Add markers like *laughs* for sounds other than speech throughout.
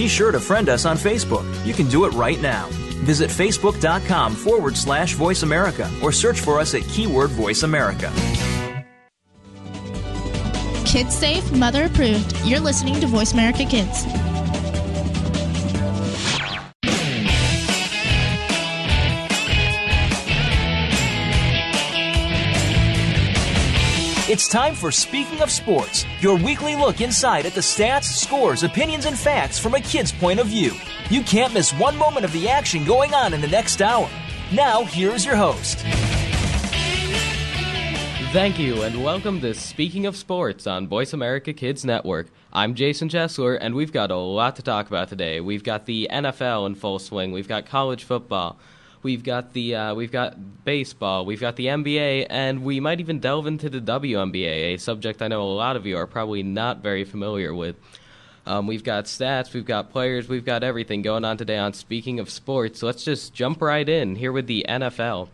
Be sure to friend us on Facebook. You can do it right now. Visit facebook.com forward slash voice America or search for us at keyword voice America. Kids safe, mother approved. You're listening to Voice America Kids. It's time for Speaking of Sports, your weekly look inside at the stats, scores, opinions, and facts from a kid's point of view. You can't miss one moment of the action going on in the next hour. Now, here's your host. Thank you, and welcome to Speaking of Sports on Voice America Kids Network. I'm Jason Chesler, and we've got a lot to talk about today. We've got the NFL in full swing, we've got college football. We've got the uh, we've got baseball, we've got the NBA, and we might even delve into the WNBA, a subject I know a lot of you are probably not very familiar with. Um, we've got stats, we've got players, we've got everything going on today on Speaking of Sports. Let's just jump right in here with the NFL.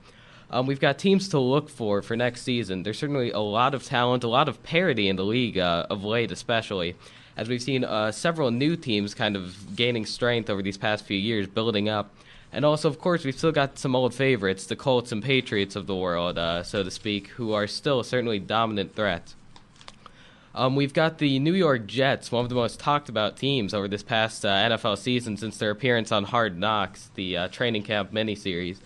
Um, we've got teams to look for for next season. There's certainly a lot of talent, a lot of parity in the league uh, of late, especially as we've seen uh, several new teams kind of gaining strength over these past few years, building up. And also, of course, we've still got some old favorites, the Colts and Patriots of the world, uh, so to speak, who are still certainly dominant threats. Um, we've got the New York Jets, one of the most talked about teams over this past uh, NFL season since their appearance on Hard Knocks, the uh, training camp miniseries.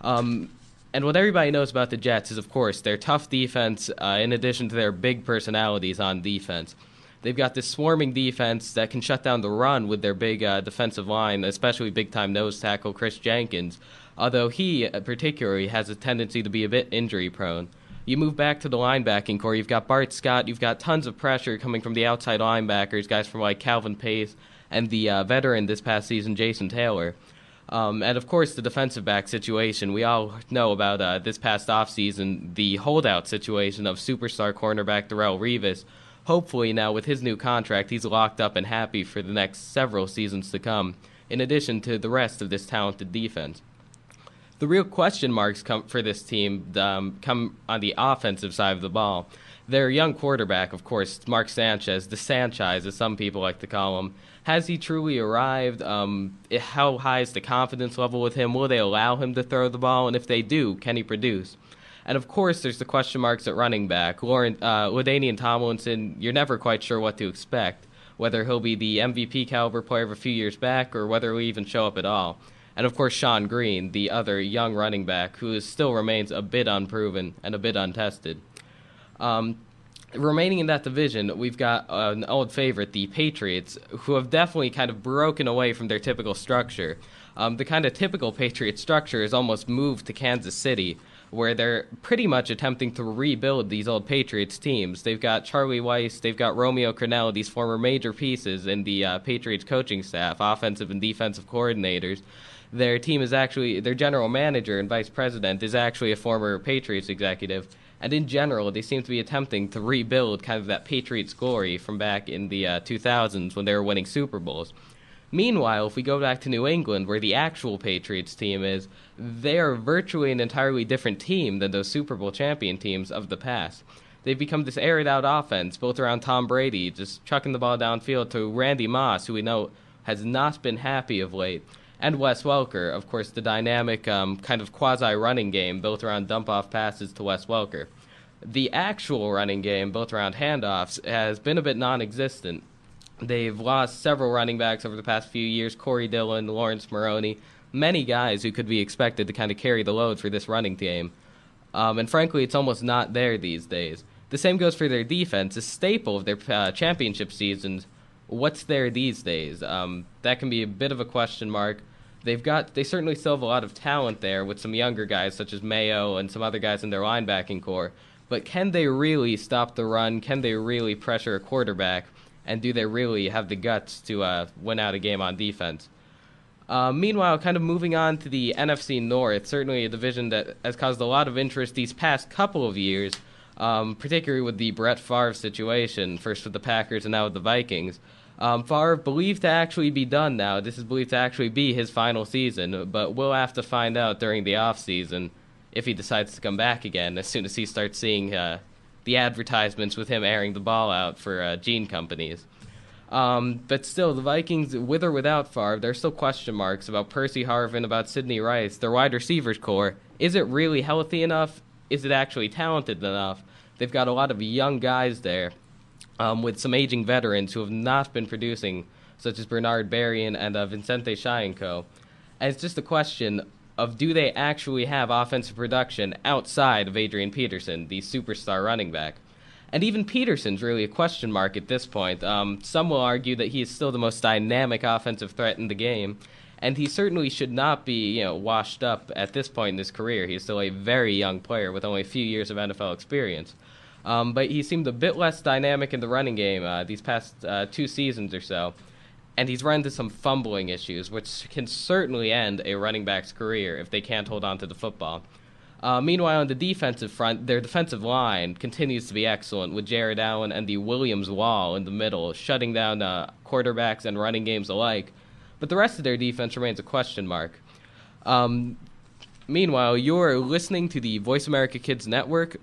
Um, and what everybody knows about the Jets is, of course, their tough defense, uh, in addition to their big personalities on defense. They've got this swarming defense that can shut down the run with their big uh, defensive line, especially big time nose tackle Chris Jenkins, although he uh, particularly has a tendency to be a bit injury prone. You move back to the linebacking core, you've got Bart Scott, you've got tons of pressure coming from the outside linebackers, guys from like Calvin Pace and the uh, veteran this past season, Jason Taylor. Um, and of course, the defensive back situation. We all know about uh, this past offseason, the holdout situation of superstar cornerback Darrelle Revis, hopefully now with his new contract, he's locked up and happy for the next several seasons to come, in addition to the rest of this talented defense. The real question marks come for this team um, come on the offensive side of the ball. Their young quarterback, of course, Mark Sanchez, the Sanchez, as some people like to call him, has he truly arrived? Um, how high is the confidence level with him? Will they allow him to throw the ball? And if they do, can he produce? And of course, there's the question marks at running back. Lauren, uh, Tomlinson, you're never quite sure what to expect, whether he'll be the MVP caliber player of a few years back or whether he'll even show up at all. And of course, Shonn Greene, the other young running back, who still remains a bit unproven and a bit untested. Um, remaining in that division, we've got an old favorite, the Patriots, who have definitely kind of broken away from their typical structure. Um, the kind of typical Patriot structure is almost moved to Kansas City, where they're pretty much attempting to rebuild these old Patriots teams. They've got Charlie Weis, they've got Romeo Crennel, these former major pieces in the uh, Patriots coaching staff, offensive and defensive coordinators. Their team is actually, their general manager and vice president is actually a former Patriots executive. And in general, they seem to be attempting to rebuild kind of that Patriots glory from back in the uh, 2000s when they were winning Super Bowls. Meanwhile, if we go back to New England, where the actual Patriots team is, they are virtually an entirely different team than those Super Bowl champion teams of the past. They've become this aired out offense built around Tom Brady, just chucking the ball downfield to Randy Moss, who we know has not been happy of late, and Wes Welker, of course, the dynamic um, kind of quasi running game built around dump off passes to Wes Welker. The actual running game built around handoffs has been a bit non existent They've lost several running backs over the past few years Corey Dillon, Laurence Maroney, many guys who could be expected to kind of carry the load for this running game. Um, and frankly, it's almost not there these days. The same goes for their defense, a staple of their uh, championship seasons. What's there these days? Um, that can be a bit of a question mark. They've got, they certainly still have a lot of talent there with some younger guys such as Mayo and some other guys in their linebacking core. But can they really stop the run? Can they really pressure a quarterback? And do they really have the guts to uh, win out a game on defense? Uh, meanwhile, kind of moving on to the NFC North, certainly a division that has caused a lot of interest these past couple of years, um, particularly with the Brett Favre situation, first with the Packers and now with the Vikings. Um, Favre believed to actually be done now. This is believed to actually be his final season, but we'll have to find out during the offseason if he decides to come back again as soon as he starts seeing uh, the advertisements with him airing the ball out for uh, gene companies. Um, but still, the Vikings, with or without Favre, there's still question marks about Percy Harvin, about Sidney Rice, their wide receivers core. Is it really healthy enough? Is it actually talented enough? They've got a lot of young guys there, um, with some aging veterans who have not been producing, such as Bernard Berrian and uh, Visanthe Shiancoe. And it's just a question of do they actually have offensive production outside of Adrian Peterson, the superstar running back? And even Peterson's really a question mark at this point. Um, some will argue that he is still the most dynamic offensive threat in the game, and he certainly should not be, you know, washed up at this point in his career. He's still a very young player with only a few years of NFL experience. Um, but he seemed a bit less dynamic in the running game uh, these past uh, two seasons or so, and he's run into some fumbling issues, which can certainly end a running back's career if they can't hold on to the football. Uh, meanwhile, on the defensive front, their defensive line continues to be excellent, with Jared Allen and the Williams Wall in the middle, shutting down uh, quarterbacks and running games alike. But the rest of their defense remains a question mark. Um, meanwhile, you're listening to the Voice America Kids Network.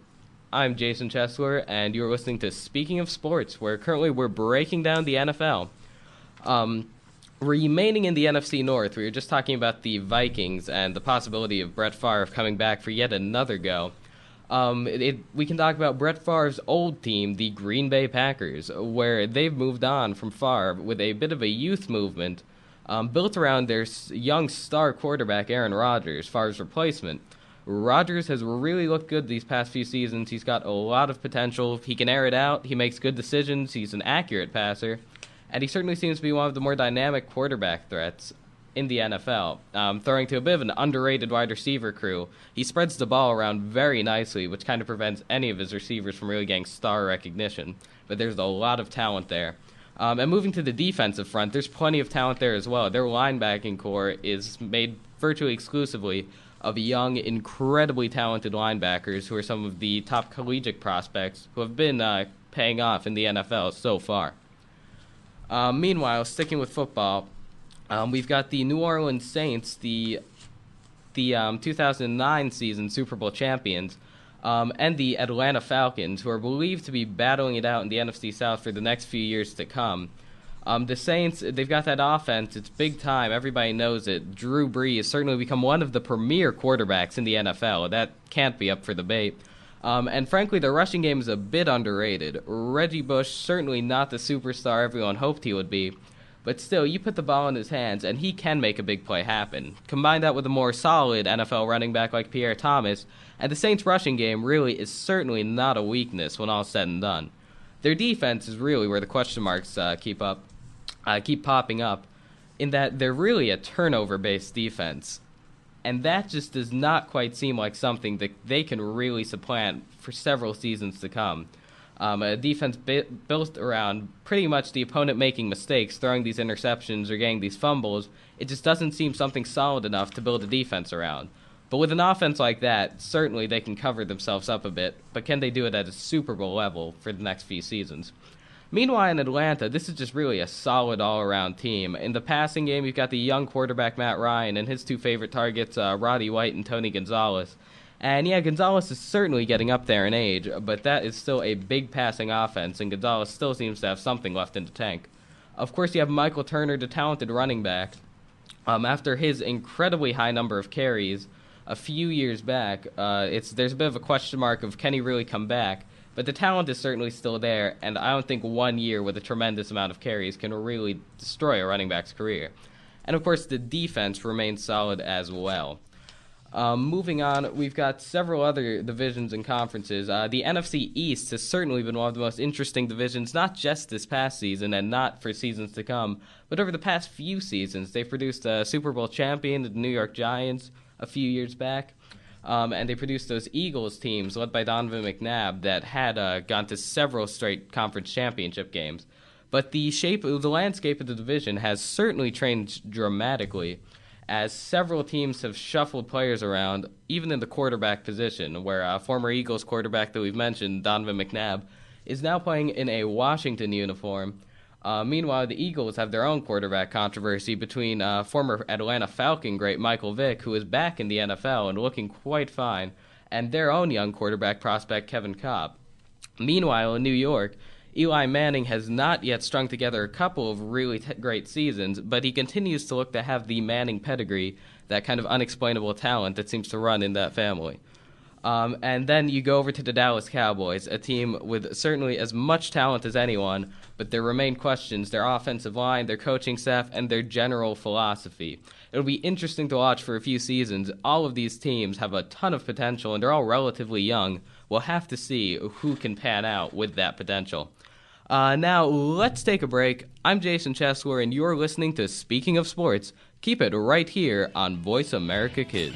I'm Jason Chesler, and you're listening to Speaking of Sports, where currently we're breaking down the NFL. Um, remaining in the NFC North, we were just talking about the Vikings and the possibility of Brett Favre coming back for yet another go. Um, it, it, we can talk about Brett Favre's old team, the Green Bay Packers, where they've moved on from Favre with a bit of a youth movement um, built around their young star quarterback, Aaron Rodgers, Favre's replacement. Rodgers has really looked good these past few seasons. He's got a lot of potential. He can air it out. He makes good decisions. He's an accurate passer and he certainly seems to be one of the more dynamic quarterback threats in the NFL, um, throwing to a bit of an underrated wide receiver crew. He spreads the ball around very nicely, which kind of prevents any of his receivers from really getting star recognition. But there's a lot of talent there. Um, and moving to the defensive front, there's plenty of talent there as well. Their linebacking core is made virtually exclusively of young, incredibly talented linebackers who are some of the top collegiate prospects who have been uh, paying off in the NFL so far. Um, meanwhile, sticking with football, um, we've got the New Orleans Saints, the the um, 2009 season Super Bowl champions, um, and the Atlanta Falcons, who are believed to be battling it out in the NFC South for the next few years to come. Um, the Saints, they've got that offense. It's big time. Everybody knows it. Drew Brees has certainly become one of the premier quarterbacks in the NFL. That can't be up for debate. Um, and frankly, the rushing game is a bit underrated. Reggie Bush, certainly not the superstar everyone hoped he would be, but still, you put the ball in his hands and he can make a big play happen. Combine that with a more solid NFL running back like Pierre Thomas, and the Saints' rushing game really is certainly not a weakness when all said and done. Their defense is really where the question marks uh, keep up, uh, keep popping up, in that they're really a turnover-based defense and that just does not quite seem like something that they can really supplant for several seasons to come. Um, a defense bi- built around pretty much the opponent making mistakes, throwing these interceptions or getting these fumbles, it just doesn't seem something solid enough to build a defense around. But with an offense like that, certainly they can cover themselves up a bit, but can they do it at a Super Bowl level for the next few seasons? Meanwhile, in Atlanta, this is just really a solid all around team. In the passing game, you've got the young quarterback Matt Ryan and his two favorite targets, uh, Roddy White and Tony Gonzalez. And yeah, Gonzalez is certainly getting up there in age, but that is still a big passing offense, and Gonzalez still seems to have something left in the tank. Of course, you have Michael Turner, the talented running back. Um, after his incredibly high number of carries a few years back, uh, it's there's a bit of a question mark of can he really come back. But the talent is certainly still there, and I don't think one year with a tremendous amount of carries can really destroy a running back's career. And of course, the defense remains solid as well. Um, moving on, we've got several other divisions and conferences. Uh, the NFC East has certainly been one of the most interesting divisions, not just this past season and not for seasons to come, but over the past few seasons. They've produced a Super Bowl champion, the New York Giants, a few years back. Um, and they produced those Eagles teams led by Donovan McNabb that had uh, gone to several straight conference championship games. But the shape of the landscape of the division has certainly changed dramatically as several teams have shuffled players around, even in the quarterback position, where a former Eagles quarterback that we've mentioned, Donovan McNabb, is now playing in a Washington uniform uh, meanwhile, the Eagles have their own quarterback controversy between uh, former Atlanta Falcon great Michael Vick, who is back in the NFL and looking quite fine, and their own young quarterback prospect Kevin Kolb. Meanwhile, in New York, Eli Manning has not yet strung together a couple of really t- great seasons, but he continues to look to have the Manning pedigree, that kind of unexplainable talent that seems to run in that family. Um, and then you go over to the Dallas Cowboys, a team with certainly as much talent as anyone, but there remain questions their offensive line, their coaching staff, and their general philosophy. It'll be interesting to watch for a few seasons. All of these teams have a ton of potential, and they're all relatively young. We'll have to see who can pan out with that potential. Uh, now, let's take a break. I'm Jason Chesler, and you're listening to Speaking of Sports. Keep it right here on Voice America Kids.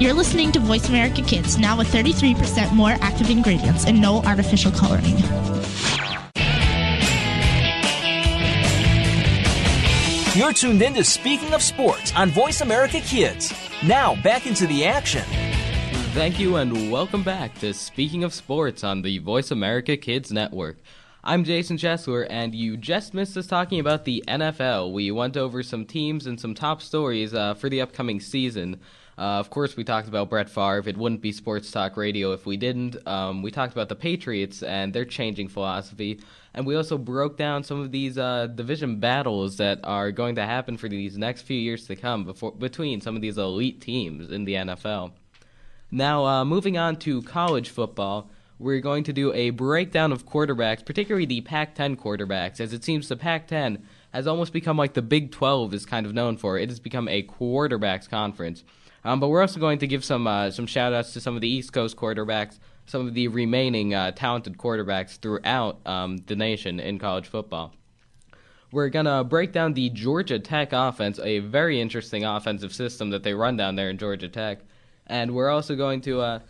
You're listening to Voice America Kids, now with 33% more active ingredients and no artificial coloring. You're tuned in to Speaking of Sports on Voice America Kids. Now, back into the action. Thank you, and welcome back to Speaking of Sports on the Voice America Kids Network. I'm Jason Chesler, and you just missed us talking about the NFL. We went over some teams and some top stories uh, for the upcoming season. Uh, of course, we talked about Brett Favre. It wouldn't be sports talk radio if we didn't. Um, we talked about the Patriots and their changing philosophy, and we also broke down some of these uh, division battles that are going to happen for these next few years to come before, between some of these elite teams in the NFL. Now, uh, moving on to college football, we're going to do a breakdown of quarterbacks, particularly the Pac 10 quarterbacks, as it seems the Pac 10 has almost become like the Big 12 is kind of known for. It has become a quarterbacks conference. Um, but we're also going to give some uh, some shout outs to some of the East Coast quarterbacks, some of the remaining uh, talented quarterbacks throughout um, the nation in college football. We're going to break down the Georgia Tech offense, a very interesting offensive system that they run down there in Georgia Tech. And we're also going to uh,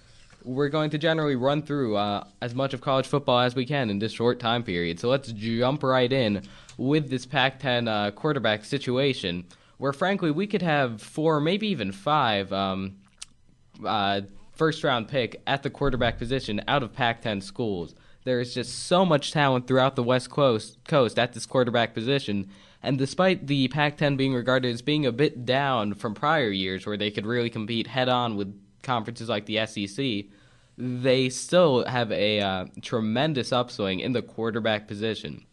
we're going to generally run through uh, as much of college football as we can in this short time period. So let's jump right in with this Pac-10 uh, quarterback situation where frankly we could have four, maybe even five um, uh, first round pick at the quarterback position out of Pac 10 schools. There is just so much talent throughout the West Coast, Coast at this quarterback position. And despite the Pac 10 being regarded as being a bit down from prior years where they could really compete head on with conferences like the SEC, they still have a uh, tremendous upswing in the quarterback position.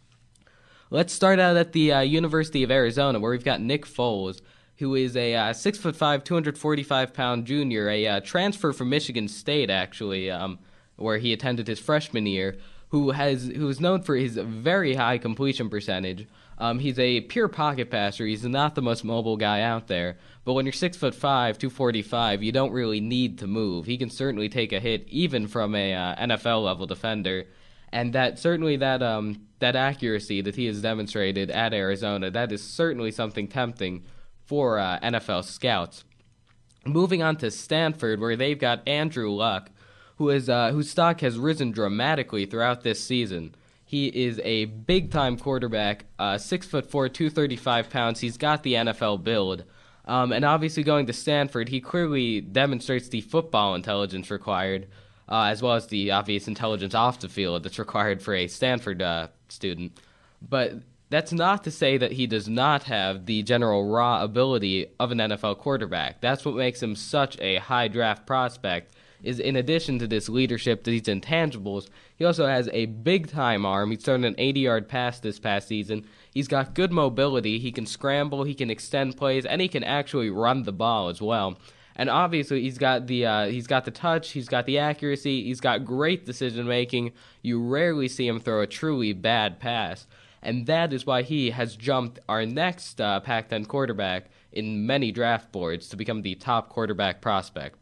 Let's start out at the uh, University of Arizona, where we've got Nick Foles, who is a uh, six foot five, two hundred forty five pound junior, a uh, transfer from Michigan State actually, um, where he attended his freshman year, who has who is known for his very high completion percentage. Um, he's a pure pocket passer. He's not the most mobile guy out there. But when you're six foot five, two forty five, you don't really need to move. He can certainly take a hit even from a uh, NFL level defender, and that certainly that um, that accuracy that he has demonstrated at Arizona, that is certainly something tempting for uh, NFL scouts. Moving on to Stanford, where they've got Andrew Luck, who is uh, whose stock has risen dramatically throughout this season. He is a big time quarterback, uh, six foot four, two thirty five pounds. He's got the NFL build, um, and obviously going to Stanford, he clearly demonstrates the football intelligence required, uh, as well as the obvious intelligence off the field that's required for a Stanford uh, student. But that's not to say that he does not have the general raw ability of an NFL quarterback. That's what makes him such a high draft prospect is in addition to this leadership, these intangibles, he also has a big time arm. He's thrown an 80 yard pass this past season. He's got good mobility. He can scramble, he can extend plays, and he can actually run the ball as well. And obviously, he's got the uh, he's got the touch, he's got the accuracy, he's got great decision making. You rarely see him throw a truly bad pass, and that is why he has jumped our next uh, Pac-10 quarterback in many draft boards to become the top quarterback prospect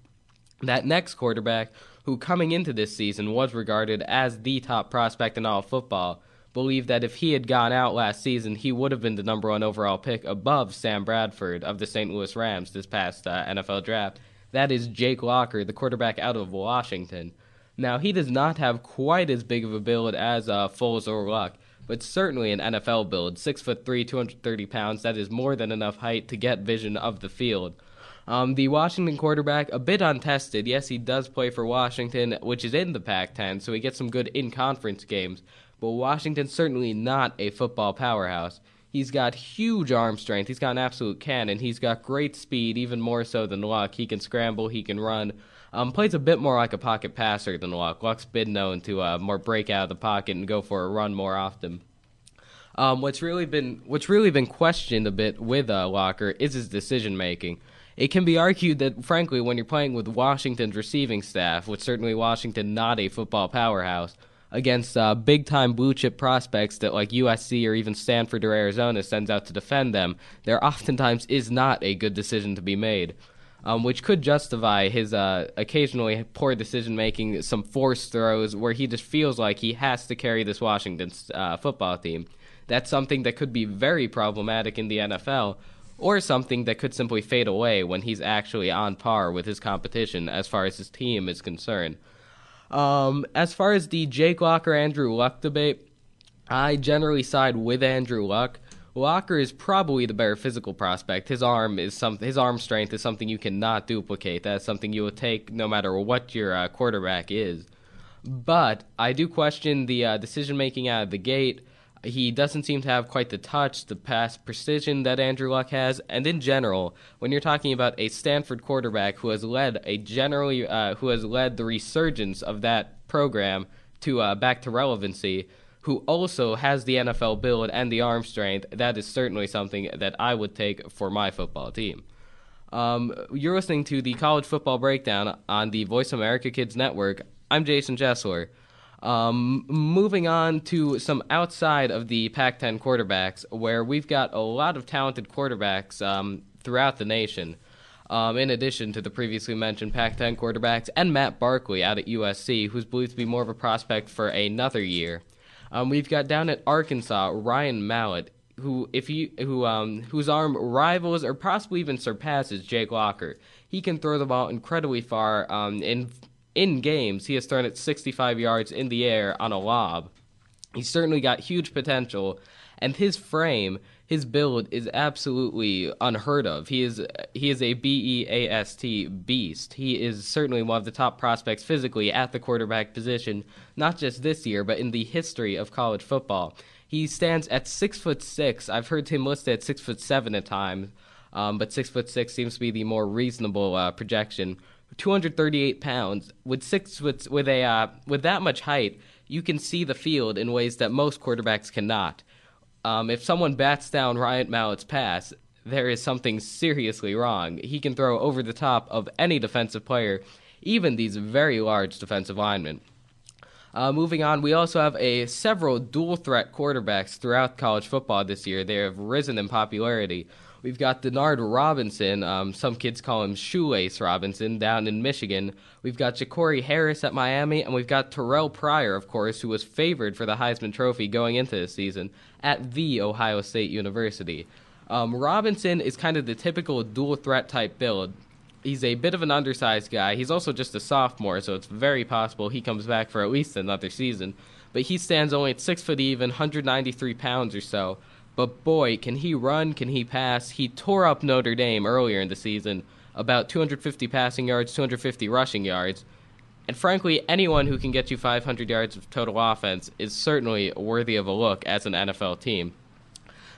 that next quarterback, who coming into this season was regarded as the top prospect in all football, believed that if he had gone out last season, he would have been the number one overall pick above Sam Bradford of the St. Louis Rams this past uh, NFL draft. That is Jake Locker, the quarterback out of Washington. Now, he does not have quite as big of a build as uh, Foles or Luck, but certainly an NFL build. Six foot three, 230 pounds. That is more than enough height to get vision of the field. Um, the Washington quarterback, a bit untested. Yes, he does play for Washington, which is in the Pac 10, so he gets some good in conference games. But Washington's certainly not a football powerhouse. He's got huge arm strength. He's got an absolute cannon. He's got great speed, even more so than Luck. He can scramble, he can run. Um, plays a bit more like a pocket passer than Luck. Luck's been known to uh, more break out of the pocket and go for a run more often. Um, what's really been what's really been questioned a bit with uh, Locker is his decision making. It can be argued that, frankly, when you're playing with Washington's receiving staff, with certainly Washington not a football powerhouse, against uh, big time blue chip prospects that like USC or even Stanford or Arizona sends out to defend them, there oftentimes is not a good decision to be made. Um, which could justify his uh, occasionally poor decision making, some forced throws where he just feels like he has to carry this Washington uh, football team. That's something that could be very problematic in the NFL, or something that could simply fade away when he's actually on par with his competition as far as his team is concerned. Um, as far as the Jake Locker Andrew Luck debate, I generally side with Andrew Luck. Locker is probably the better physical prospect. His arm is some his arm strength is something you cannot duplicate. That's something you will take no matter what your uh, quarterback is. But I do question the uh, decision making out of the gate. He doesn't seem to have quite the touch, the pass precision that Andrew Luck has, and in general, when you're talking about a Stanford quarterback who has led a generally uh, who has led the resurgence of that program to uh, back to relevancy, who also has the NFL build and the arm strength, that is certainly something that I would take for my football team. Um, you're listening to the College Football Breakdown on the Voice America Kids Network. I'm Jason Chesler. Um, moving on to some outside of the Pac 10 quarterbacks, where we've got a lot of talented quarterbacks um, throughout the nation. Um, in addition to the previously mentioned Pac 10 quarterbacks and Matt Barkley out at USC, who's believed to be more of a prospect for another year. Um, we've got down at Arkansas Ryan Mallett, who if you who um whose arm rivals or possibly even surpasses Jake Locker. He can throw the ball incredibly far um, in in games, he has thrown it 65 yards in the air on a lob. He's certainly got huge potential, and his frame, his build is absolutely unheard of. He is he is a B E A S T beast. He is certainly one of the top prospects physically at the quarterback position, not just this year, but in the history of college football. He stands at six foot six. I've heard him listed at six foot seven at times, um, but six foot six seems to be the more reasonable uh, projection. 238 pounds with six with with a uh, with that much height, you can see the field in ways that most quarterbacks cannot. Um, if someone bats down Ryan Mallett's pass, there is something seriously wrong. He can throw over the top of any defensive player, even these very large defensive linemen. Uh, moving on, we also have a several dual threat quarterbacks throughout college football this year. They have risen in popularity. We've got Denard Robinson, um, some kids call him Shoelace Robinson, down in Michigan. We've got Jacory Harris at Miami, and we've got Terrelle Pryor, of course, who was favored for the Heisman Trophy going into this season at the Ohio State University. Um, Robinson is kind of the typical dual threat type build. He's a bit of an undersized guy. He's also just a sophomore, so it's very possible he comes back for at least another season. But he stands only at six foot even, 193 pounds or so. But boy, can he run, can he pass? He tore up Notre Dame earlier in the season, about 250 passing yards, 250 rushing yards. And frankly, anyone who can get you 500 yards of total offense is certainly worthy of a look as an NFL team.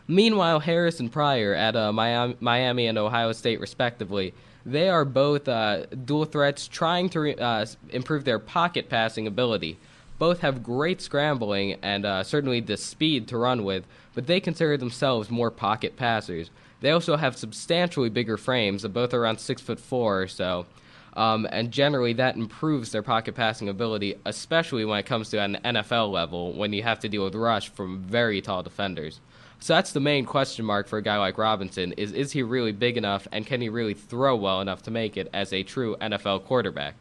Meanwhile, Harris and Pryor at uh, Miami and Ohio State, respectively, they are both uh, dual threats trying to re- uh, improve their pocket passing ability. Both have great scrambling and uh, certainly the speed to run with, but they consider themselves more pocket passers. They also have substantially bigger frames, both around six foot four or so, um, and generally that improves their pocket passing ability, especially when it comes to an NFL level when you have to deal with rush from very tall defenders. So that's the main question mark for a guy like Robinson: is is he really big enough, and can he really throw well enough to make it as a true NFL quarterback?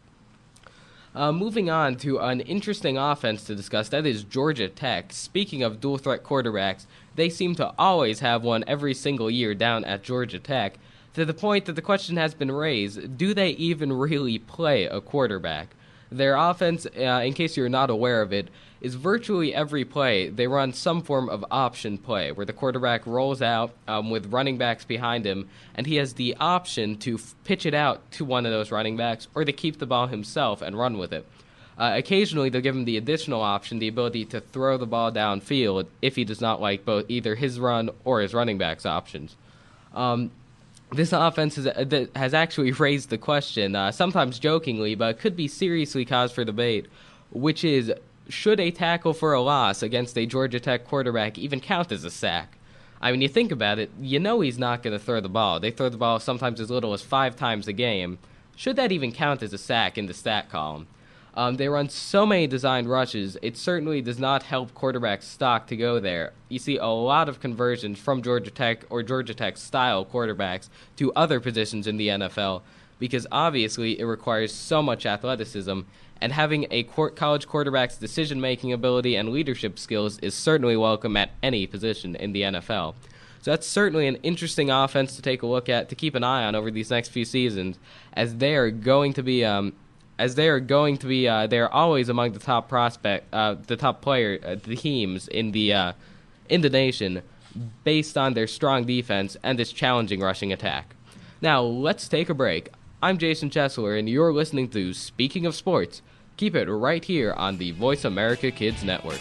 Uh, moving on to an interesting offense to discuss, that is Georgia Tech. Speaking of dual threat quarterbacks, they seem to always have one every single year down at Georgia Tech, to the point that the question has been raised do they even *laughs* really play a quarterback? Their offense, uh, in case you're not aware of it, is virtually every play they run some form of option play where the quarterback rolls out um, with running backs behind him and he has the option to f- pitch it out to one of those running backs or to keep the ball himself and run with it. Uh, occasionally, they'll give him the additional option, the ability to throw the ball downfield if he does not like both either his run or his running back's options. Um, this offense has, uh, has actually *laughs* raised the question, uh, sometimes jokingly, but could be seriously cause for debate, which is should a tackle for a loss against a Georgia Tech quarterback even count as a sack? I mean, you think about it, you know he's not going to throw the ball. They throw the ball sometimes as little as five times a game. Should that even count as a sack in the stat column? Um, they run so many designed rushes, it certainly does not help quarterbacks' stock to go there. You see a lot of conversions from Georgia Tech or Georgia Tech style quarterbacks to other positions in the NFL because obviously it requires so much athleticism and having a college quarterback's decision making ability and leadership skills is certainly welcome at any position in the NFL. So that's certainly an interesting offense to take a look at, to keep an eye on over these next few seasons, as they are going to be, um, as they are going to be, uh, they are always among the top prospect, uh, the top player uh, teams in the uh, in the nation, based on their strong defense and this challenging rushing attack. Now let's take a break. I'm Jason Chesler, and you're listening to Speaking of Sports. Keep it right here on the Voice America Kids Network.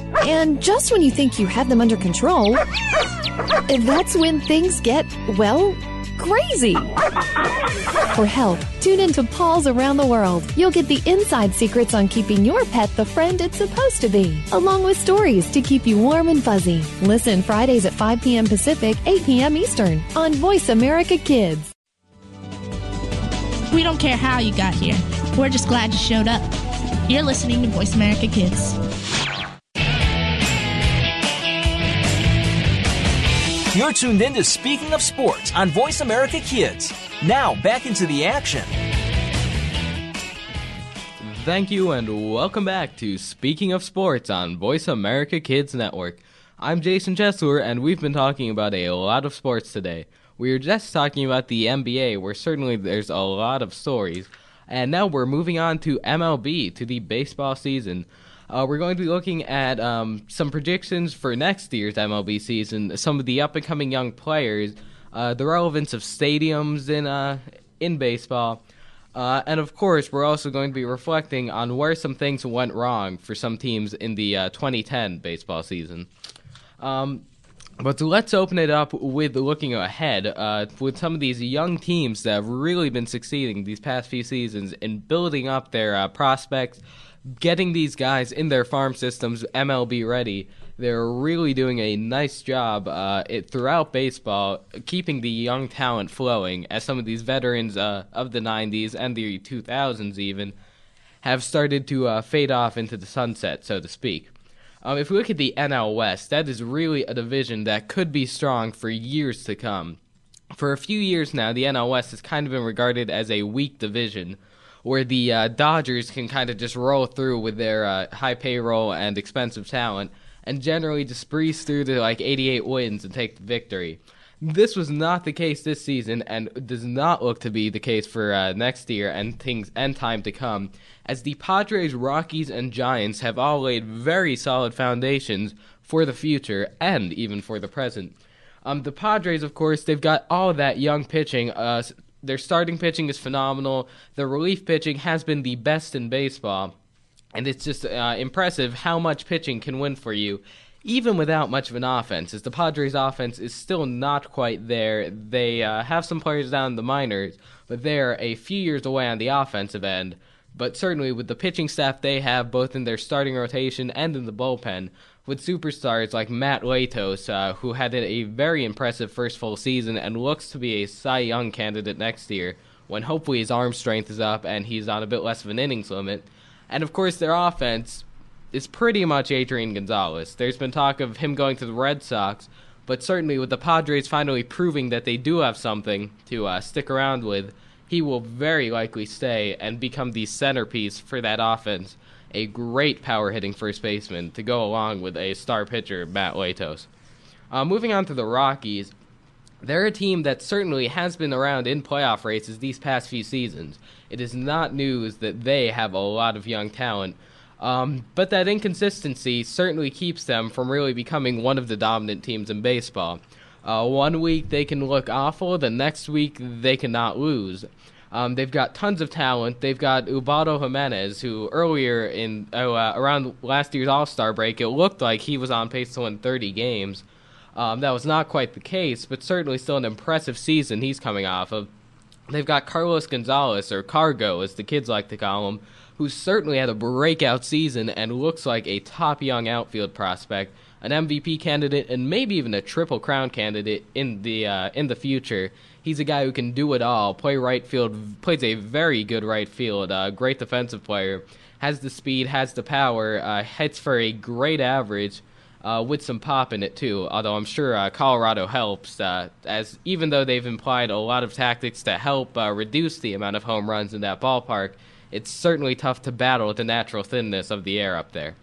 And just when you think you have them under control, that's when things get, well, crazy. For help, tune in to Paws Around the World. You'll get the inside secrets on keeping your pet the friend it's supposed to be, along with stories to keep you warm and fuzzy. Listen Fridays at 5 p.m. Pacific, 8 p.m. Eastern on Voice America Kids. We don't care how you got here. We're just glad you showed up. You're listening to Voice America Kids. You're tuned in to Speaking of Sports on Voice America Kids. Now, back into the action. Thank you and welcome back to Speaking of Sports on Voice America Kids Network. I'm Jason Chesler and we've been talking about a lot of sports today. We were just talking about the NBA where certainly there's a lot of stories. And now we're moving on to MLB, to the baseball season. Uh, we're going to be looking at um, some predictions for next year's MLB season, some of the up and coming young players, uh, the relevance of stadiums in uh, in baseball, uh, and of course, we're also going to be reflecting on where some things went wrong for some teams in the uh, 2010 baseball season. Um, but let's open it up with looking ahead uh, with some of these young teams that have really been succeeding these past few seasons in building up their prospects getting these guys in their farm systems MLB ready. They're really doing a nice job uh, it, throughout baseball, keeping the young talent flowing. As some of these veterans uh, of the '90s and the 2000s even have started to uh, fade off into the sunset, so to speak. Um, if we look at the NL West, that is really a division that could be strong for years to come. For a few years now, the NL West has kind of been regarded as a weak division where the uh, Dodgers can kind of just roll through with their uh, high payroll and expensive talent and generally just breeze through to like 88 wins and take the victory. This was not the case this season, and does not look to be the case for uh, next year and things and time to come. As the Padres, Rockies, and Giants have all laid very solid foundations for the future and even for the present. Um, the Padres, of course, they've got all that young pitching. Uh, their starting pitching is phenomenal. Their relief pitching has been the best in baseball. And it's just uh, impressive how much pitching can win for you, even without much of an offense. As the Padres' offense is still not quite there. They uh, have some players down in the minors, but they're a few years away on the offensive end. But certainly, with the pitching staff they have, both in their starting rotation and in the bullpen, with superstars like Mat Latos, uh, who had a very impressive first full season and looks to be a Cy Young candidate next year, when hopefully his arm strength is up and he's on a bit less of an innings limit. And of course, their offense is pretty much Adrian Gonzalez. There's been talk of him going to the Red Sox, but certainly with the Padres finally proving that they do have something to uh, stick around with, he will very likely stay and become the centerpiece for that offense a great power hitting first baseman to go along with a star pitcher, Mat Latos. Uh, moving on to the Rockies, they're a team that certainly has been around in playoff races these past few seasons. It is not news that they have a lot of young talent, um, but that inconsistency certainly keeps them from really becoming one of the dominant teams in baseball. Uh, one week they can look awful, the next week they cannot lose. Um, they've got tons of talent. They've got Ubaldo Jimenez, who earlier in oh, uh, around last year's All Star break, it looked like he was on pace to win 30 games. Um, that was not quite the case, but certainly still an impressive season he's coming off of. They've got Carlos Gonzalez, or Cargo, as the kids like to call him, who certainly had a breakout season and looks like a top young outfield prospect, an MVP candidate, and maybe even a Triple Crown candidate in the uh, in the future. He's a guy who can do it all. Play right field, plays a very good right field. Uh, great defensive player. Has the speed, has the power. Uh, hits for a great average. Uh, with some pop in it too. Although I'm sure uh, Colorado helps, uh, as even though they've implied a lot of tactics to help uh, reduce the amount of home runs in that ballpark, it's certainly tough to battle the natural thinness of the air up there.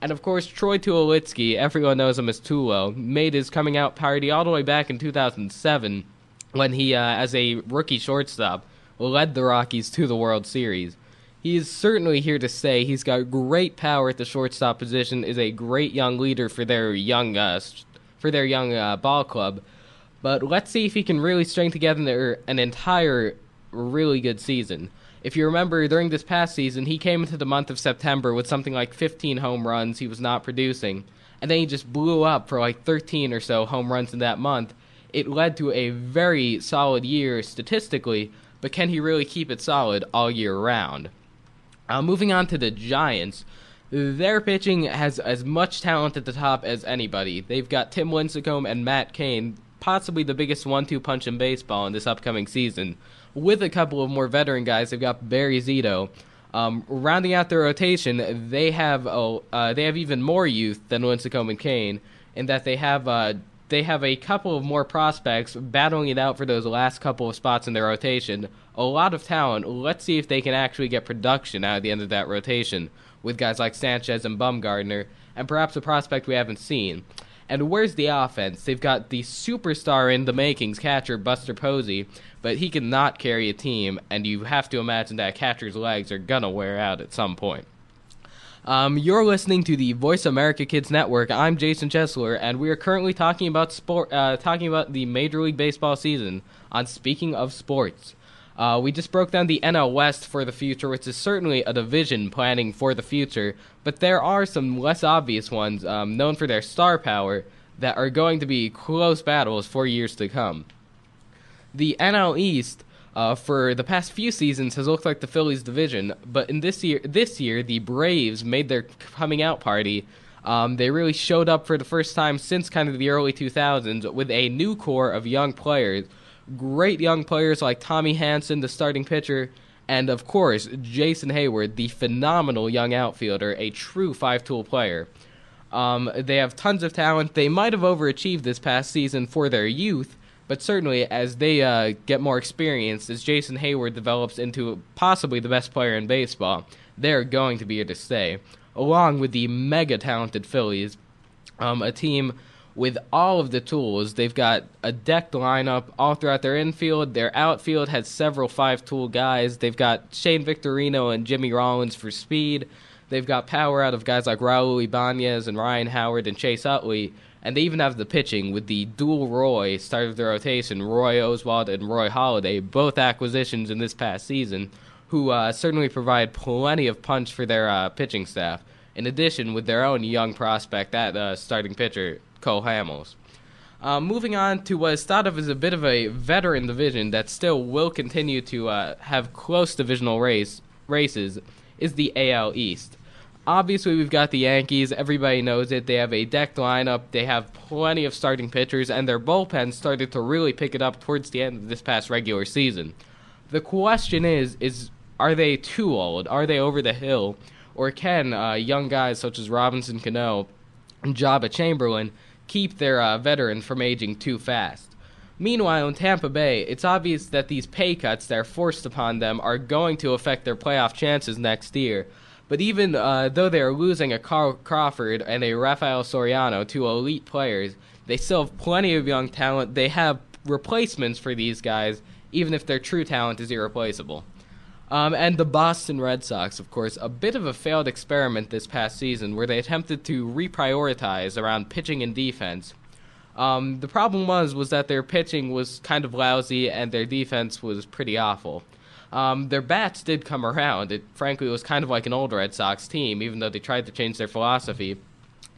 And of course, Troy Tulowitzki, everyone knows him as Tulo, made his coming out party all the way back in 2007 when he, uh, as a rookie shortstop, led the Rockies to the World Series. He is certainly here to stay. He's got great power at the shortstop position. Is a great young leader for their young, uh, for their young uh, ball club. But let's see if he can really string together an entire really good season. If you remember, during this past season, he came into the month of September with something like 15 home runs. He was not producing. And then he just blew up for like 13 or so home runs in that month. It led to a very solid year statistically, but can he really keep it solid all year round? Uh, moving on to the Giants, their pitching has as much talent at the top as anybody. They've got Tim Lincecum and Matt Cain, possibly the biggest one-two punch in baseball in this upcoming season. With a couple of more veteran guys, they've got Barry Zito. Um, rounding out their rotation, they have oh, uh, they have even more youth than Lincecum and Cain, in that they have uh, they have a couple of more prospects battling it out for those last couple of spots in their rotation. A lot of talent. Let's see if they can actually get production out of the end of that rotation with guys like Sanchez and Bumgarner, and perhaps a prospect we haven't seen. And where's the offense? They've got the superstar in the makings, catcher Buster Posey, but he cannot carry a team, and you have to imagine that catcher's legs are gonna wear out at some point. Um, you're listening to the Voice America Kids Network. I'm Jason Chesler, and we are currently talking about sport, uh, talking about the Major League Baseball season. On speaking of sports, uh, we just broke down the NL West for the future, which is certainly a division planning for the future. But there are some less obvious ones, um, known for their star power, that are going to be close battles for years to come. The NL East uh, for the past few seasons has looked like the Phillies division, but in this year, this year the Braves made their coming out party. Um, they really showed up for the first time since kind of the early 2000s with a new core of young players, great young players like Tommy Hanson, the starting pitcher, and of course Jason Heyward, the phenomenal young outfielder, a true five-tool player. Um, they have tons of talent. They might have overachieved this past season for their youth, but certainly, as they uh, get more experienced, as Jason Heyward develops into possibly the best player in baseball, they're going to be here to stay. Along with the mega talented Phillies, um, a team with all of the tools. They've got a decked lineup all throughout their infield. Their outfield has several five tool guys. They've got Shane Victorino and Jimmy Rollins for speed. They've got power out of guys like Raul Ibanez and Ryan Howard and Chase Utley. And they even have the pitching with the dual Roy start of the rotation, Roy Oswalt and Roy Halladay, both acquisitions in this past season, who uh, certainly provide plenty of punch for their uh, pitching staff. In addition, with their own young prospect, that uh, starting pitcher, Cole Hamels. Uh, moving on to what is thought of as a bit of a veteran division that still will continue to uh, have close divisional race races is the AL East. Obviously, we've got the Yankees. Everybody knows it. They have a decked lineup. They have plenty of starting pitchers, and their bullpen started to really pick it up towards the end of this past regular season. The question is: is are they too old? Are they over the hill? Or can uh, young guys such as Robinson Cano and Joba Chamberlain keep their uh, veteran from aging too fast? Meanwhile, in Tampa Bay, it's obvious that these pay cuts that are forced upon them are going to affect their playoff chances next year. But even uh, though they are losing a Carl Crawford and a Rafael Soriano, two elite players, they still have plenty of young talent. They have replacements for these guys, even if their true talent is irreplaceable. Um, and the Boston Red Sox, of course, a bit of a failed experiment this past season where they attempted to reprioritize around pitching and defense. Um, the problem was was that their pitching was kind of lousy and their defense was pretty awful. Um, their bats did come around. It frankly was kind of like an old Red Sox team, even though they tried to change their philosophy.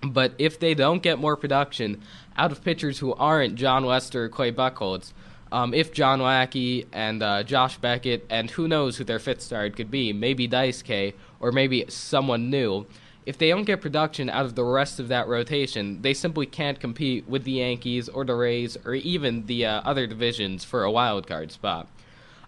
But if they don't get more production out of pitchers who aren't Jon Lester or Clay Buchholz, um, if John Lackey and uh, Josh Beckett and who knows who their fifth star could be, maybe Daisuke or maybe someone new, if they don't get production out of the rest of that rotation, they simply can't compete with the Yankees or the Rays or even the uh, other divisions for a wild card spot.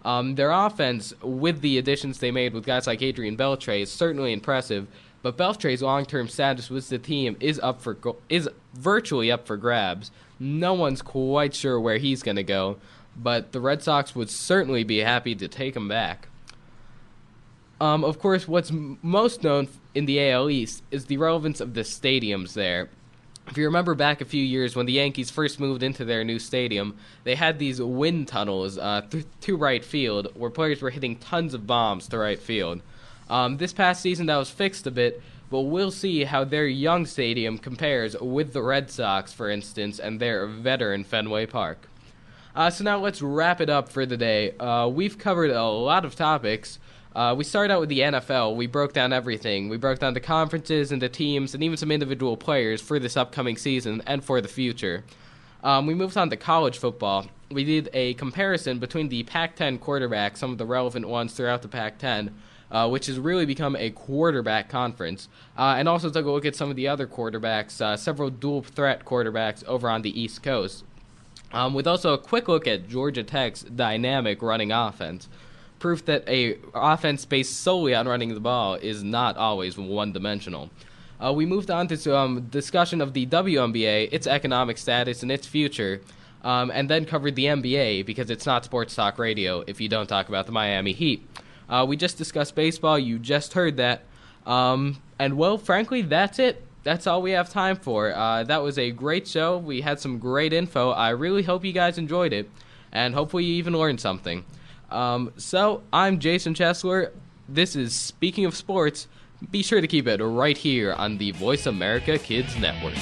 Um, their offense, with the additions they made with guys like Adrian Beltre, is certainly impressive. But Beltre's long-term status with the team is up for is virtually up for grabs. No one's quite sure where he's going to go, but the Red Sox would certainly be happy to take him back. Um, of course, what's m- most known in the AL East is the relevance of the stadiums there. If you remember back a few years when the Yankees first moved into their new stadium, they had these wind tunnels uh, th- to right field where players were hitting tons of bombs to right field. Um, this past season, that was fixed a bit, but we'll see how their young stadium compares with the Red Sox, for instance, and their veteran Fenway Park. Uh, so now let's wrap it up for the day. Uh, we've covered a lot of topics. Uh, we started out with the NFL. We broke down everything. We broke down the conferences and the teams and even some individual players for this upcoming season and for the future. Um, we moved on to college football. We did a comparison between the Pac 10 quarterbacks, some of the relevant ones throughout the Pac 10, uh, which has really become a quarterback conference, uh, and also took a look at some of the other quarterbacks, uh, several dual threat quarterbacks over on the East Coast. Um, with also a quick look at Georgia Tech's dynamic running offense, proof that a offense based solely on running the ball is not always one dimensional. Uh, we moved on to some discussion of the WNBA, its economic status, and its future, um, and then covered the NBA because it's not sports talk radio if you don't talk about the Miami Heat. Uh, we just discussed baseball. You just heard that. Um, and, well, frankly, that's it. That's all we have time for. Uh, that was a great show. We had some great info. I really hope you guys enjoyed it, and hopefully, you even learned something. Um, so, I'm Jason Chesler. This is Speaking of Sports. Be sure to keep it right here on the Voice America Kids Network.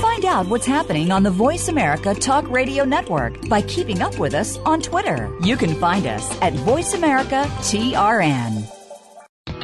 Find out what's happening on the Voice America Talk Radio Network by keeping up with us on Twitter. You can find us at Voice America TRN.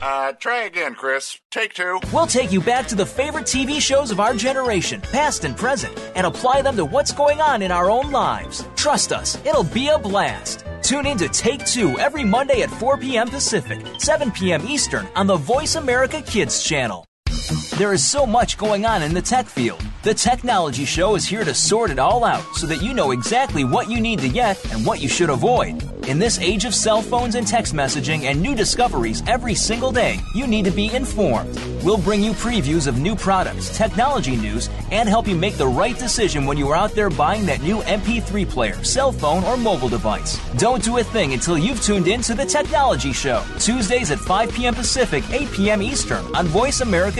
Uh, try again, Chris. Take two. We'll take you back to the favorite TV shows of our generation, past and present, and apply them to what's going on in our own lives. Trust us, it'll be a blast. Tune in to Take Two every Monday at 4 p.m. Pacific, 7 p.m. Eastern on the Voice America Kids channel. There is so much going on in the tech field. The Technology Show is here to sort it all out so that you know exactly what you need to get and what you should avoid. In this age of cell phones and text messaging and new discoveries every single day, you need to be informed. We'll bring you previews of new products, technology news, and help you make the right decision when you are out there buying that new MP3 player, cell phone, or mobile device. Don't do a thing until you've tuned in to The Technology Show, Tuesdays at 5 p.m. Pacific, 8 p.m. Eastern on Voice America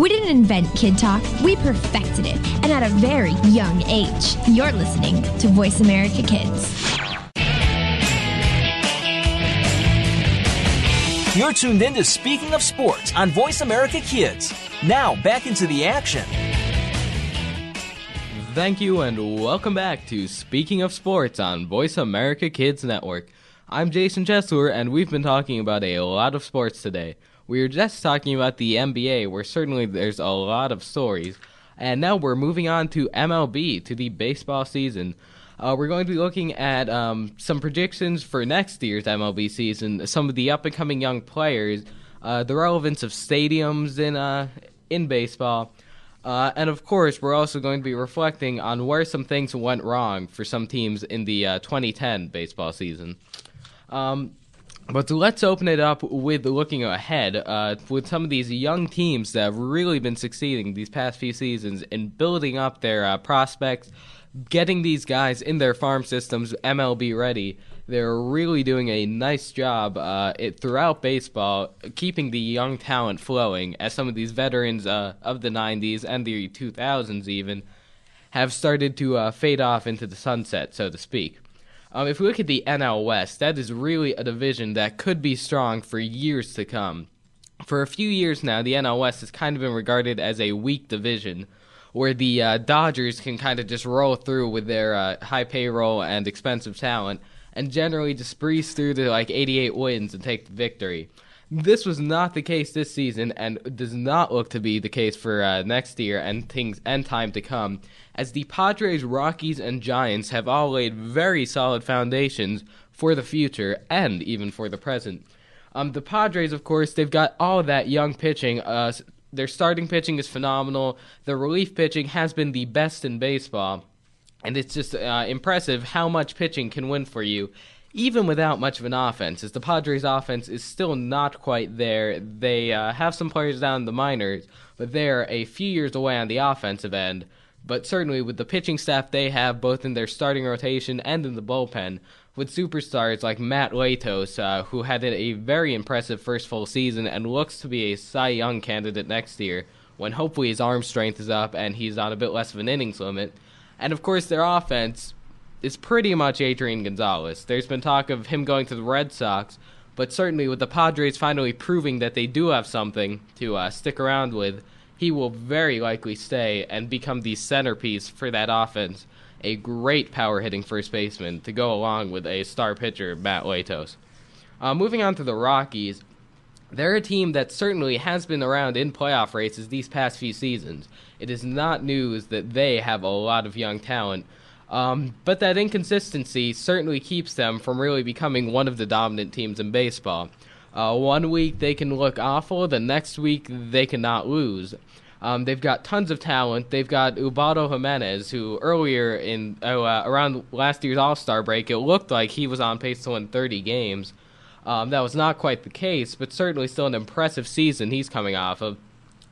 We didn't invent Kid Talk, we perfected it, and at a very young age. You're listening to Voice America Kids. You're tuned in to Speaking of Sports on Voice America Kids. Now, back into the action. Thank you, and welcome back to Speaking of Sports on Voice America Kids Network. I'm Jason Chesler, and we've been talking about a lot of sports today. We were just talking about the NBA, where certainly there's a lot of stories. And now we're moving on to MLB, to the baseball season. Uh, we're going to be looking at um, some predictions for next year's MLB season, some of the up and coming young players, uh, the relevance of stadiums in uh, in baseball, uh, and of course, we're also going to be reflecting on where some things went wrong for some teams in the uh, 2010 baseball season. Um, but let's open it up with looking ahead uh, with some of these young teams that have really been succeeding these past few seasons in building up their prospects getting these guys in their farm systems MLB ready. They're really doing a nice job uh, it, throughout baseball, keeping the young talent flowing. As some of these veterans uh, of the '90s and the 2000s even have started to uh, fade off into the sunset, so to speak. Um, if we look at the NL West, that is really a division that could be strong for years to come. For a few years now, the NL West has kind of been regarded as a weak division where the uh, Dodgers can kind of just roll through with their uh, high payroll and expensive talent and generally just breeze through to like 88 wins and take the victory. This was not the case this season and does not look to be the case for uh, next year and things and time to come as the Padres, Rockies and Giants have all laid very solid foundations for the future and even for the present. Um, the Padres, of course, they've got all that young pitching, uh, their starting pitching is phenomenal. Their relief pitching has been the best in baseball. And it's just uh, impressive how much pitching can win for you, even without much of an offense. As the Padres' offense is still not quite there. They uh, have some players down in the minors, but they're a few years away on the offensive end. But certainly, with the pitching staff they have, both in their starting rotation and in the bullpen, with superstars like Mat Latos, uh, who had a very impressive first full season and looks to be a Cy Young candidate next year, when hopefully his arm strength is up and he's on a bit less of an innings limit. And of course, their offense is pretty much Adrian Gonzalez. There's been talk of him going to the Red Sox, but certainly with the Padres finally proving that they do have something to uh, stick around with, he will very likely stay and become the centerpiece for that offense a great power hitting first baseman to go along with a star pitcher, Mat Latos. Uh, moving on to the Rockies, they're a team that certainly has been around in playoff races these past few seasons. It is not news that they have a lot of young talent, um, but that inconsistency certainly keeps them from really becoming one of the dominant teams in baseball. Uh, one week they can look awful, the next week they cannot lose. Um, they've got tons of talent. They've got Ubaldo Jimenez, who earlier in oh, uh, around last year's All Star break, it looked like he was on pace to win 30 games. Um, that was not quite the case, but certainly still an impressive season he's coming off of.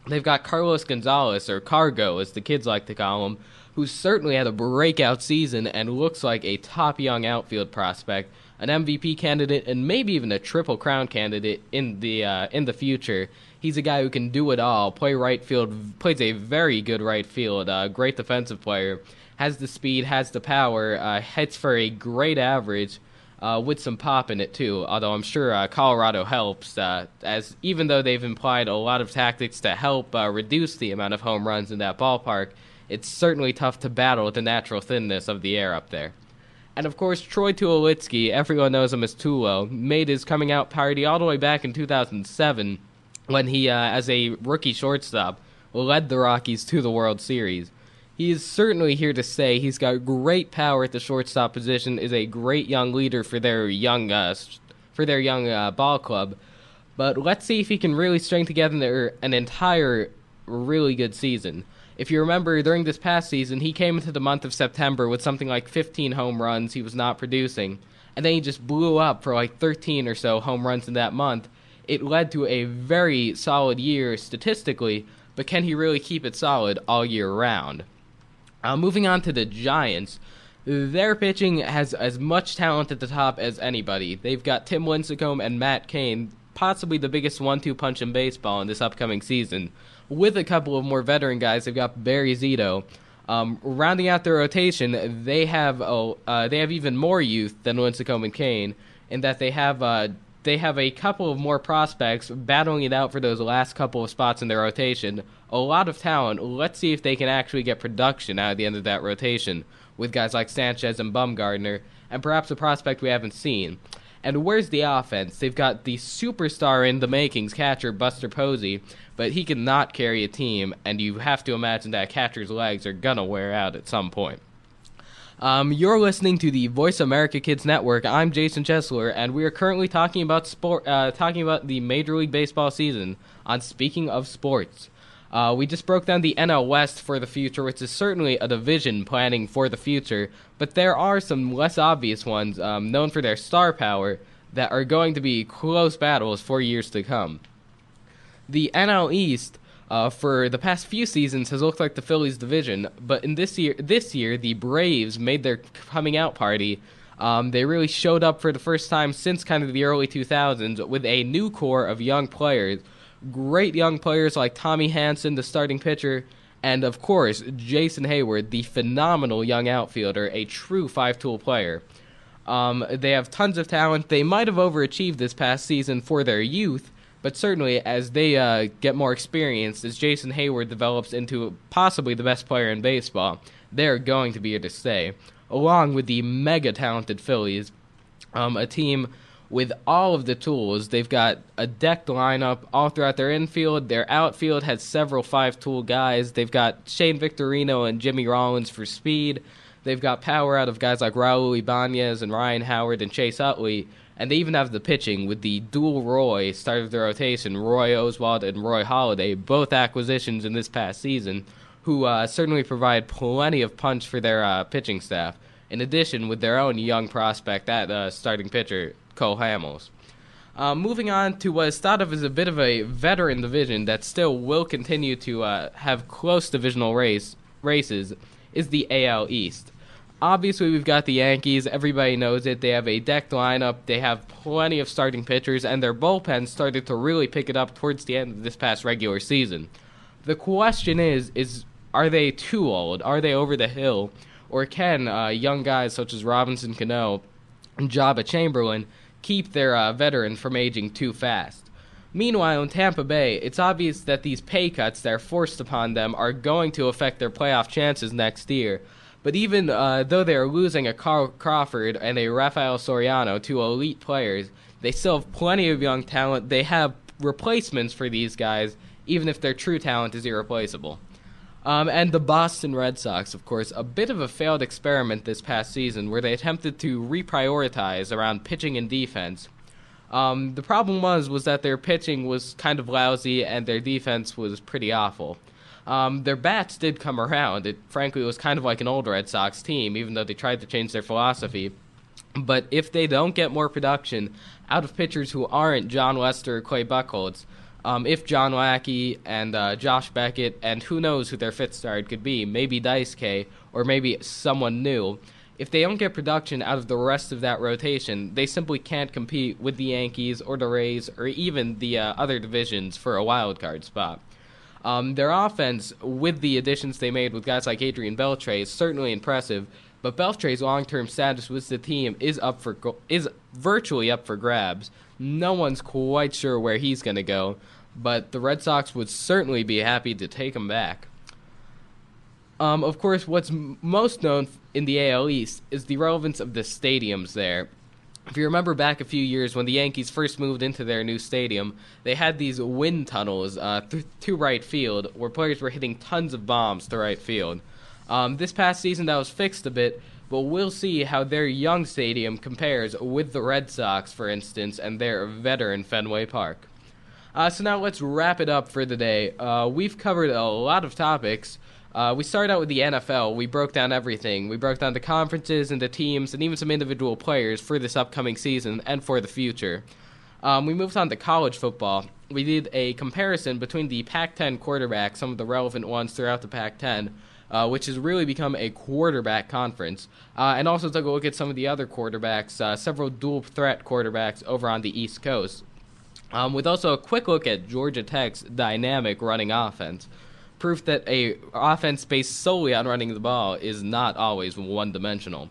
They've got Carlos Gonzalez, or Cargo, as the kids like to call him, who certainly had a breakout season and looks like a top young outfield prospect, an MVP candidate, and maybe even a Triple Crown candidate in the uh, in the future he's a guy who can do it all. Play right field, plays a very good right field. Uh, great defensive player. Has the speed, has the power. Uh, hits for a great average. Uh, with some pop in it too. Although I'm sure uh, Colorado helps, uh, as even though they've implied a lot of tactics to help uh, reduce the amount of home runs in that ballpark, it's certainly tough to battle the natural thinness of the air up there. And of course, Troy Tulowitzki, everyone knows him as Tulo, made his coming out party all the way back in 2007 when he, uh, as a rookie shortstop, led the Rockies to the World Series. He is certainly here to stay. He's got great power at the shortstop position. Is a great young leader for their young, uh, for their young uh, ball club. But let's see if he can really string together an entire really good season. If you remember, during this past season, he came into the month of September with something like 15 home runs. He was not producing. And then he just blew up for like 13 or so home runs in that month it led to a very solid year statistically, but can he really keep it solid all year round? Uh, moving on to the Giants, their pitching has as much talent at the top as anybody. They've got Tim Lincecum and Matt Cain, possibly the biggest one-two punch in baseball in this upcoming season. With a couple of more veteran guys, they've got Barry Zito. Um, rounding out their rotation, they have oh, uh, they have even more youth than Lincecum and Cain, in that they have uh, they have a couple of more prospects battling it out for those last couple of spots in their rotation. A lot of talent. Let's see if they can actually get production out of the end of that rotation with guys like Sanchez and Bumgarner, and perhaps a prospect we haven't seen. And where's the offense? They've got the superstar in the makings, catcher Buster Posey, but he cannot carry a team, and you have to imagine that catcher's legs are gonna wear out at some point. Um, you're listening to the Voice America Kids Network. I'm Jason Chesler, and we are currently talking about sport, uh, talking about the Major League Baseball season. On speaking of sports, uh, we just broke down the NL West for the future, which is certainly a division planning for the future. But there are some less obvious ones, um, known for their star power, that are going to be close battles for years to come. The NL East uh, for the past few seasons has looked like the Phillies division, but in this year, this year the Braves made their coming out party. Um, they really showed up for the first time since kind of the early 2000s with a new core of young players, great young players like Tommy Hanson, the starting pitcher, and of course Jason Heyward, the phenomenal young outfielder, a true five-tool player. Um, they have tons of talent. They might have overachieved this past season for their youth, but certainly, as they uh, get more experienced, as Jason Heyward develops into possibly the best player in baseball, they're going to be here to stay. Along with the mega talented Phillies, um, a team with all of the tools. They've got a decked lineup all throughout their infield. Their outfield has several five tool guys. They've got Shane Victorino and Jimmy Rollins for speed. They've got power out of guys like Raul Ibanez and Ryan Howard and Chase Utley. And they even have the pitching with the dual Roy start of the rotation, Roy Oswalt and Roy Halladay, both acquisitions in this past season, who uh, certainly provide plenty of punch for their uh, pitching staff. In addition, with their own young prospect at uh, starting pitcher, Cole Hamels. Uh, moving on to what is thought of as a bit of a veteran division that still will continue to uh, have close divisional race races is the AL East. Obviously, we've got the Yankees. Everybody knows it. They have a decked lineup. They have plenty of starting pitchers, and their bullpen started to really pick it up towards the end of this past regular season. The question is: is are they too old? Are they over the hill? Or can uh, young guys such as Robinson Cano and Joba Chamberlain keep their uh, veteran from aging too fast? Meanwhile, in Tampa Bay, it's obvious that these pay cuts that are forced upon them are going to affect their playoff chances next year. But even uh, though they are losing a Carl Crawford and a Rafael Soriano, two elite players, they still have plenty of young talent. They have replacements for these guys, even if their true talent is irreplaceable. Um, and the Boston Red Sox, of course, a bit of a failed experiment this past season where they attempted to reprioritize around pitching and defense. Um, the problem was was that their pitching was kind of lousy and their defense was pretty awful. Um, their bats did come around. It frankly was kind of like an old Red Sox team, even though they tried to change their philosophy. But if they don't get more production out of pitchers who aren't Jon Lester or Clay Buchholz, um, if John Lackey and uh, Josh Beckett and who knows who their fifth star could be, maybe Daisuke or maybe someone new, if they don't get production out of the rest of that rotation, they simply can't compete with the Yankees or the Rays or even the uh, other divisions for a wild card spot. Um, their offense, with the additions they made with guys like Adrian Beltre, is certainly impressive. But Beltre's long-term status with the team is up for is virtually up for grabs. No one's quite sure where he's going to go, but the Red Sox would certainly be happy to take him back. Um, of course, what's most known in the AL East is the relevance of the stadiums there. If you remember back a few years when the Yankees first moved into their new stadium, they had these wind tunnels uh, th- to right field where players were hitting tons of bombs to right field. Um, this past season, that was fixed a bit, but we'll see how their young stadium compares with the Red Sox, for instance, and their veteran Fenway Park. Uh, so now let's wrap it up for the day. Uh, we've covered a lot of topics. Uh, we started out with the NFL. We broke down everything. We broke down the conferences and the teams and even some individual players for this upcoming season and for the future. Um, we moved on to college football. We did a comparison between the Pac 10 quarterbacks, some of the relevant ones throughout the Pac 10, uh, which has really become a quarterback conference, uh, and also took a look at some of the other quarterbacks, uh, several dual threat quarterbacks over on the East Coast. um, with also a quick look at Georgia Tech's dynamic running offense. Proof that a offense based solely on running the ball is not always one dimensional.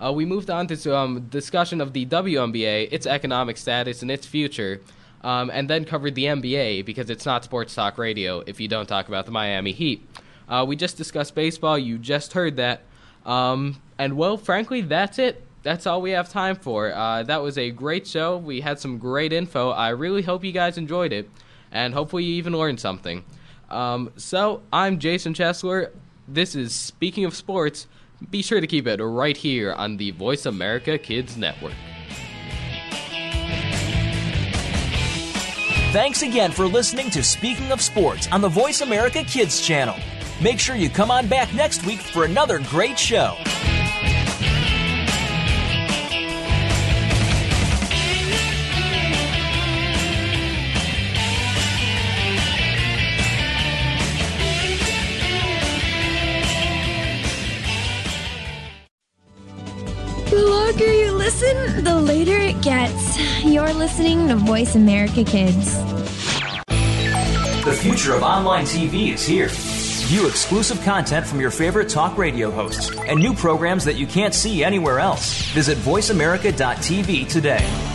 Uh, we moved on to some discussion of the WNBA, its economic status, and its future, um, and then covered the NBA because it's not sports talk radio if you don't talk about the Miami Heat. Uh, we just discussed baseball. You just heard that. Um, and, well, frankly, that's it. That's all we have time for. Uh, that was a great show. We had some great info. I really hope you guys enjoyed it, and hopefully, you even learned something. Um, so, I'm Jason Chesler. This is Speaking of Sports. Be sure to keep it right here on the Voice America Kids Network. Thanks again for listening to Speaking of Sports on the Voice America Kids channel. Make sure you come on back next week for another great show. Longer you listen, the later it gets. You're listening to Voice America Kids. The future of online TV is here. View exclusive content from your favorite talk radio hosts and new programs that you can't see anywhere else. Visit VoiceAmerica.tv today.